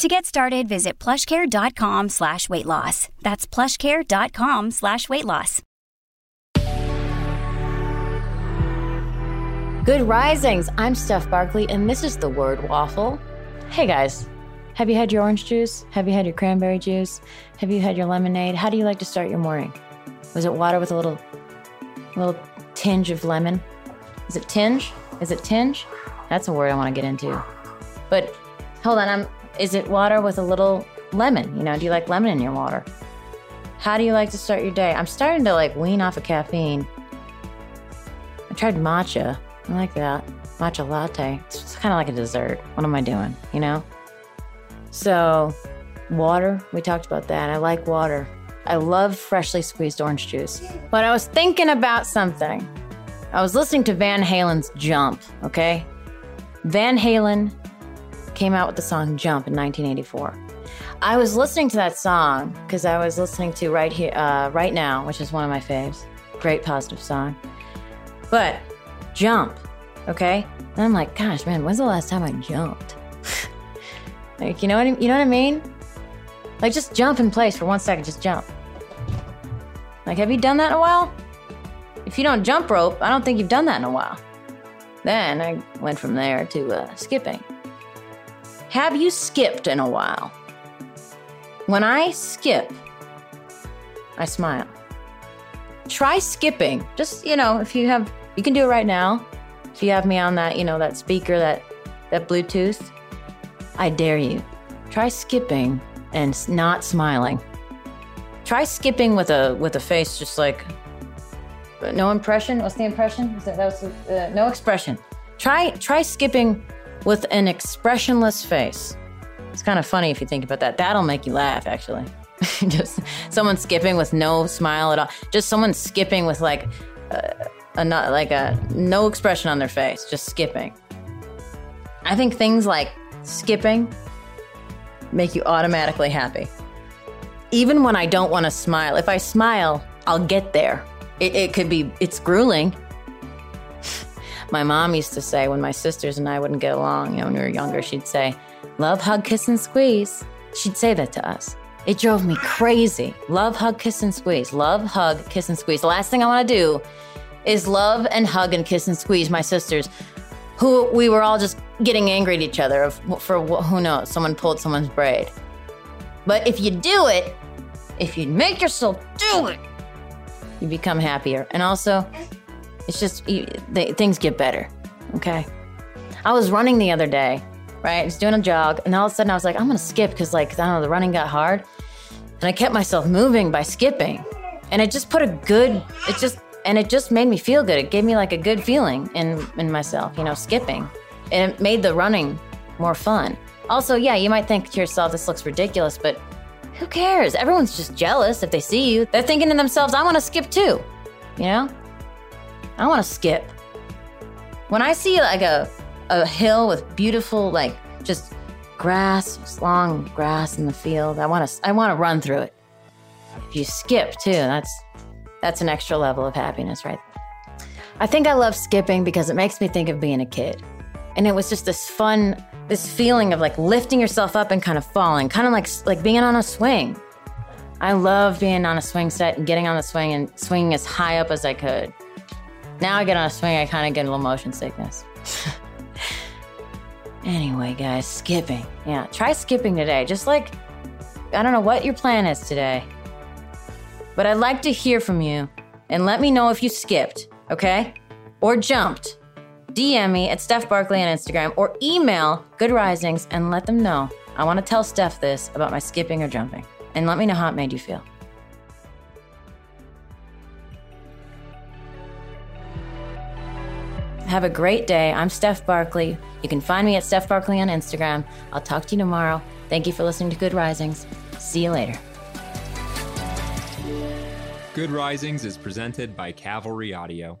To get started, visit plushcare.com slash weight loss. That's plushcare.com slash weight loss. Good risings. I'm Steph Barkley, and this is the word waffle. Hey guys, have you had your orange juice? Have you had your cranberry juice? Have you had your lemonade? How do you like to start your morning? Was it water with a little, little tinge of lemon? Is it tinge? Is it tinge? That's a word I want to get into. But hold on, I'm. Is it water with a little lemon? You know, do you like lemon in your water? How do you like to start your day? I'm starting to like wean off of caffeine. I tried matcha. I like that. Matcha latte. It's kind of like a dessert. What am I doing? You know? So, water, we talked about that. I like water. I love freshly squeezed orange juice. But I was thinking about something. I was listening to Van Halen's Jump, okay? Van Halen came out with the song Jump in 1984. I was listening to that song because I was listening to right here, uh, right now, which is one of my faves. Great positive song. But jump, okay? And I'm like, gosh, man, when's the last time I jumped? like, you know what I, you know what I mean? Like, just jump in place for one second. Just jump. Like, have you done that in a while? If you don't jump rope, I don't think you've done that in a while. Then I went from there to uh, skipping. Have you skipped in a while? When I skip, I smile. Try skipping. Just, you know, if you have, you can do it right now. If you have me on that, you know, that speaker, that, that Bluetooth, I dare you. Try skipping and not smiling. Try skipping with a with a face just like no impression. What's the impression? Is that, that was uh, no expression. Try try skipping with an expressionless face. It's kind of funny if you think about that. That'll make you laugh, actually. just someone skipping with no smile at all. Just someone skipping with like a, a not like a no expression on their face, just skipping. I think things like skipping make you automatically happy. Even when I don't want to smile, if I smile, I'll get there. It, it could be, it's grueling. My mom used to say when my sisters and I wouldn't get along, you know, when we were younger, she'd say, Love, hug, kiss, and squeeze. She'd say that to us. It drove me crazy. Love, hug, kiss, and squeeze. Love, hug, kiss, and squeeze. The last thing I want to do is love and hug and kiss and squeeze my sisters, who we were all just getting angry at each other for who knows, someone pulled someone's braid. But if you do it, if you make yourself do it, you become happier. And also, it's just you, they, things get better. Okay. I was running the other day, right? I was doing a jog, and all of a sudden I was like, I'm gonna skip because, like, I don't know, the running got hard, and I kept myself moving by skipping, and it just put a good, it just, and it just made me feel good. It gave me like a good feeling in in myself, you know, skipping, and it made the running more fun. Also, yeah, you might think to yourself, this looks ridiculous, but who cares? Everyone's just jealous if they see you. They're thinking to themselves, I want to skip too. You know? I want to skip. When I see like a, a hill with beautiful, like just grass, long grass in the field, I want to I want to run through it. If you skip too, that's that's an extra level of happiness, right? I think I love skipping because it makes me think of being a kid. And it was just this fun, this feeling of like lifting yourself up and kind of falling, kind of like like being on a swing. I love being on a swing set and getting on the swing and swinging as high up as I could. Now I get on a swing, I kind of get a little motion sickness. anyway, guys, skipping. Yeah, try skipping today. Just like, I don't know what your plan is today. But I'd like to hear from you and let me know if you skipped, okay? Or jumped. DM me at Steph Barkley on Instagram or email Good Risings and let them know. I want to tell Steph this about my skipping or jumping. And let me know how it made you feel. Have a great day. I'm Steph Barkley. You can find me at Steph Barkley on Instagram. I'll talk to you tomorrow. Thank you for listening to Good Risings. See you later. Good Risings is presented by Cavalry Audio.